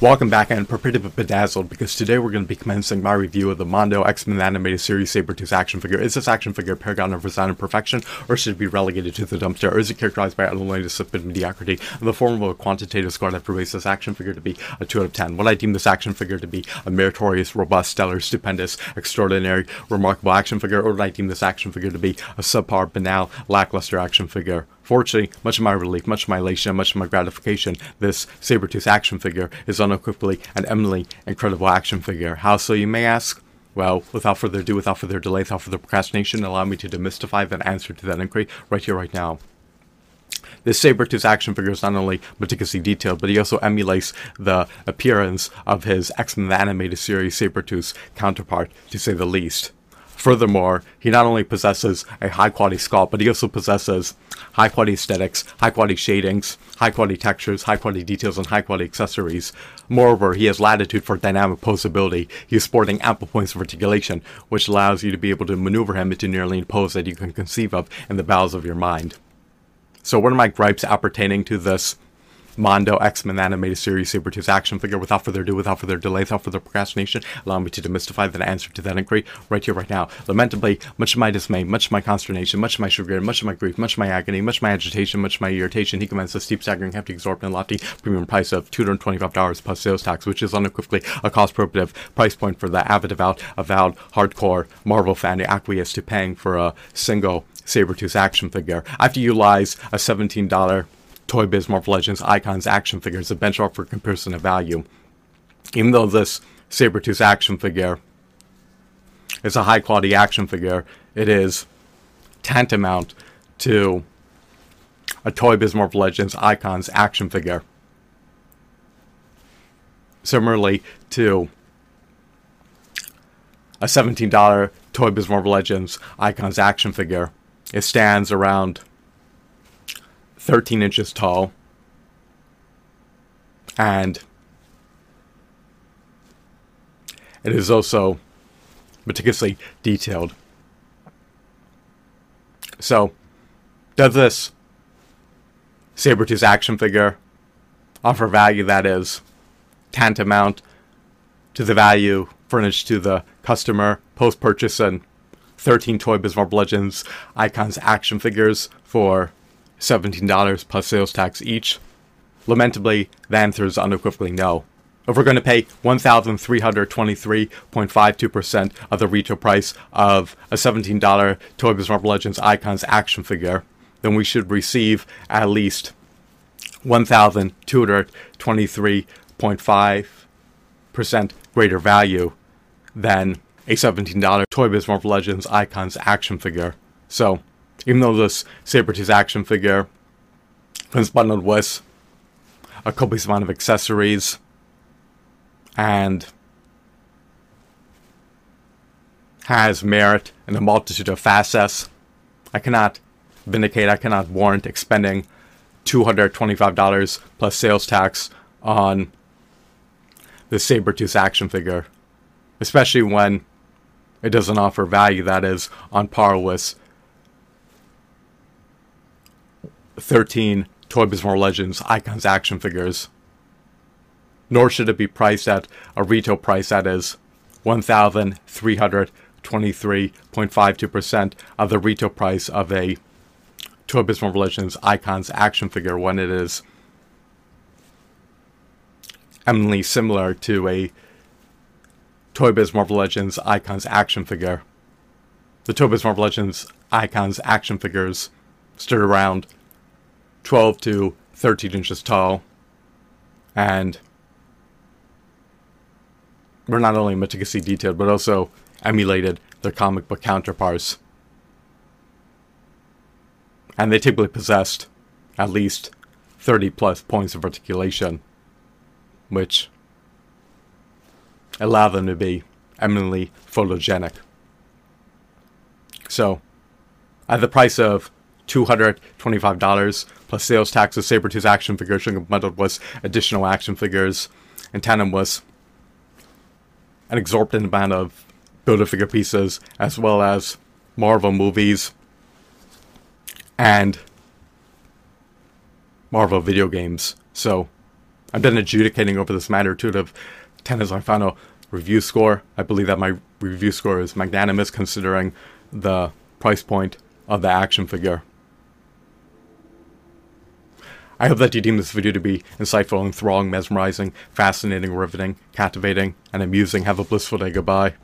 Welcome back and be bedazzled because today we're going to be commencing my review of the Mondo X-Men animated series Sabretooth action figure. Is this action figure a paragon of and perfection or should it be relegated to the dumpster or is it characterized by unlimited of mediocrity in the form of a quantitative score that rates this action figure to be a 2 out of 10? Would I deem this action figure to be a meritorious, robust, stellar, stupendous, extraordinary, remarkable action figure or would I deem this action figure to be a subpar, banal, lackluster action figure? Fortunately, much of my relief, much of my elation, much of my gratification, this Sabretooth action figure is unequivocally and eminently incredible action figure. How so, you may ask? Well, without further ado, without further delay, without further procrastination, allow me to demystify that answer to that inquiry right here, right now. This Sabretooth action figure is not only meticulously detailed, but he also emulates the appearance of his X-Men animated series Sabretooth's counterpart, to say the least. Furthermore, he not only possesses a high quality sculpt, but he also possesses high quality aesthetics, high quality shadings, high quality textures, high quality details, and high quality accessories. Moreover, he has latitude for dynamic posability. He is sporting ample points of articulation, which allows you to be able to maneuver him into nearly any pose that you can conceive of in the bowels of your mind. So, what are my gripes appertaining to this Mondo X-Men animated series Sabretooth action figure. Without further ado, without further delay, without further procrastination, allow me to demystify the answer to that inquiry right here, right now. Lamentably, much of my dismay, much of my consternation, much of my chagrin, much of my grief, much of my agony, much of my agitation, much of my irritation, he commands a steep, staggering, hefty, exorbitant, lofty premium price of $225 plus sales tax, which is unequivocally a cost prohibitive price point for the avid, avowed, avowed, hardcore Marvel fan to acquiesce to paying for a single Sabretooth action figure. I have to utilize a $17 Toy Biz Marvel Legends Icons action figure as a benchmark for comparison of value. Even though this Sabretooth action figure is a high quality action figure, it is tantamount to a Toy Biz Marvel Legends Icons action figure. Similarly to a $17 Toy Biz Marvel Legends Icons action figure, it stands around 13 inches tall. And it is also meticulously detailed. So, does this Sabretooth action figure offer value that is tantamount to the value furnished to the customer post purchase and 13 Toy Biz Marvel Legends Icons action figures for $17 plus sales tax each? Lamentably, the answer is unequivocally no. If we're going to pay 1,323.52% of the retail price of a $17 Toy Biz Marvel Legends Icons action figure, then we should receive at least 1,223.5% greater value than a $17 Toy Biz Marvel Legends Icons action figure. So, even though this Sabretooth action figure comes bundled with a copious amount of accessories and has merit in a multitude of facets, I cannot vindicate, I cannot warrant expending $225 plus sales tax on the Sabretooth action figure, especially when it doesn't offer value that is on par with 13 Toy Marvel Legends Icons action figures. Nor should it be priced at a retail price that is 1,323.52% of the retail price of a Toy Marvel Legends Icons action figure when it is eminently similar to a Toy Biz Marvel Legends Icons action figure. The Toy Biz Marvel Legends Icons action figures stood around 12 to 13 inches tall. And were not only meticulously detailed, but also emulated their comic book counterparts. And they typically possessed at least 30 plus points of articulation, which allow them to be eminently photogenic. So, at the price of $225 plus sales tax of Sabretooth action figures bundled with additional action figures. And tandem was an exorbitant amount of Build-A-Figure pieces, as well as Marvel movies and Marvel video games. So, I've been adjudicating over this matter to have 10 as my final review score. I believe that my review score is magnanimous considering the price point of the action figure. I hope that you deem this video to be insightful, enthralling, mesmerizing, fascinating, riveting, captivating, and amusing. Have a blissful day. Goodbye.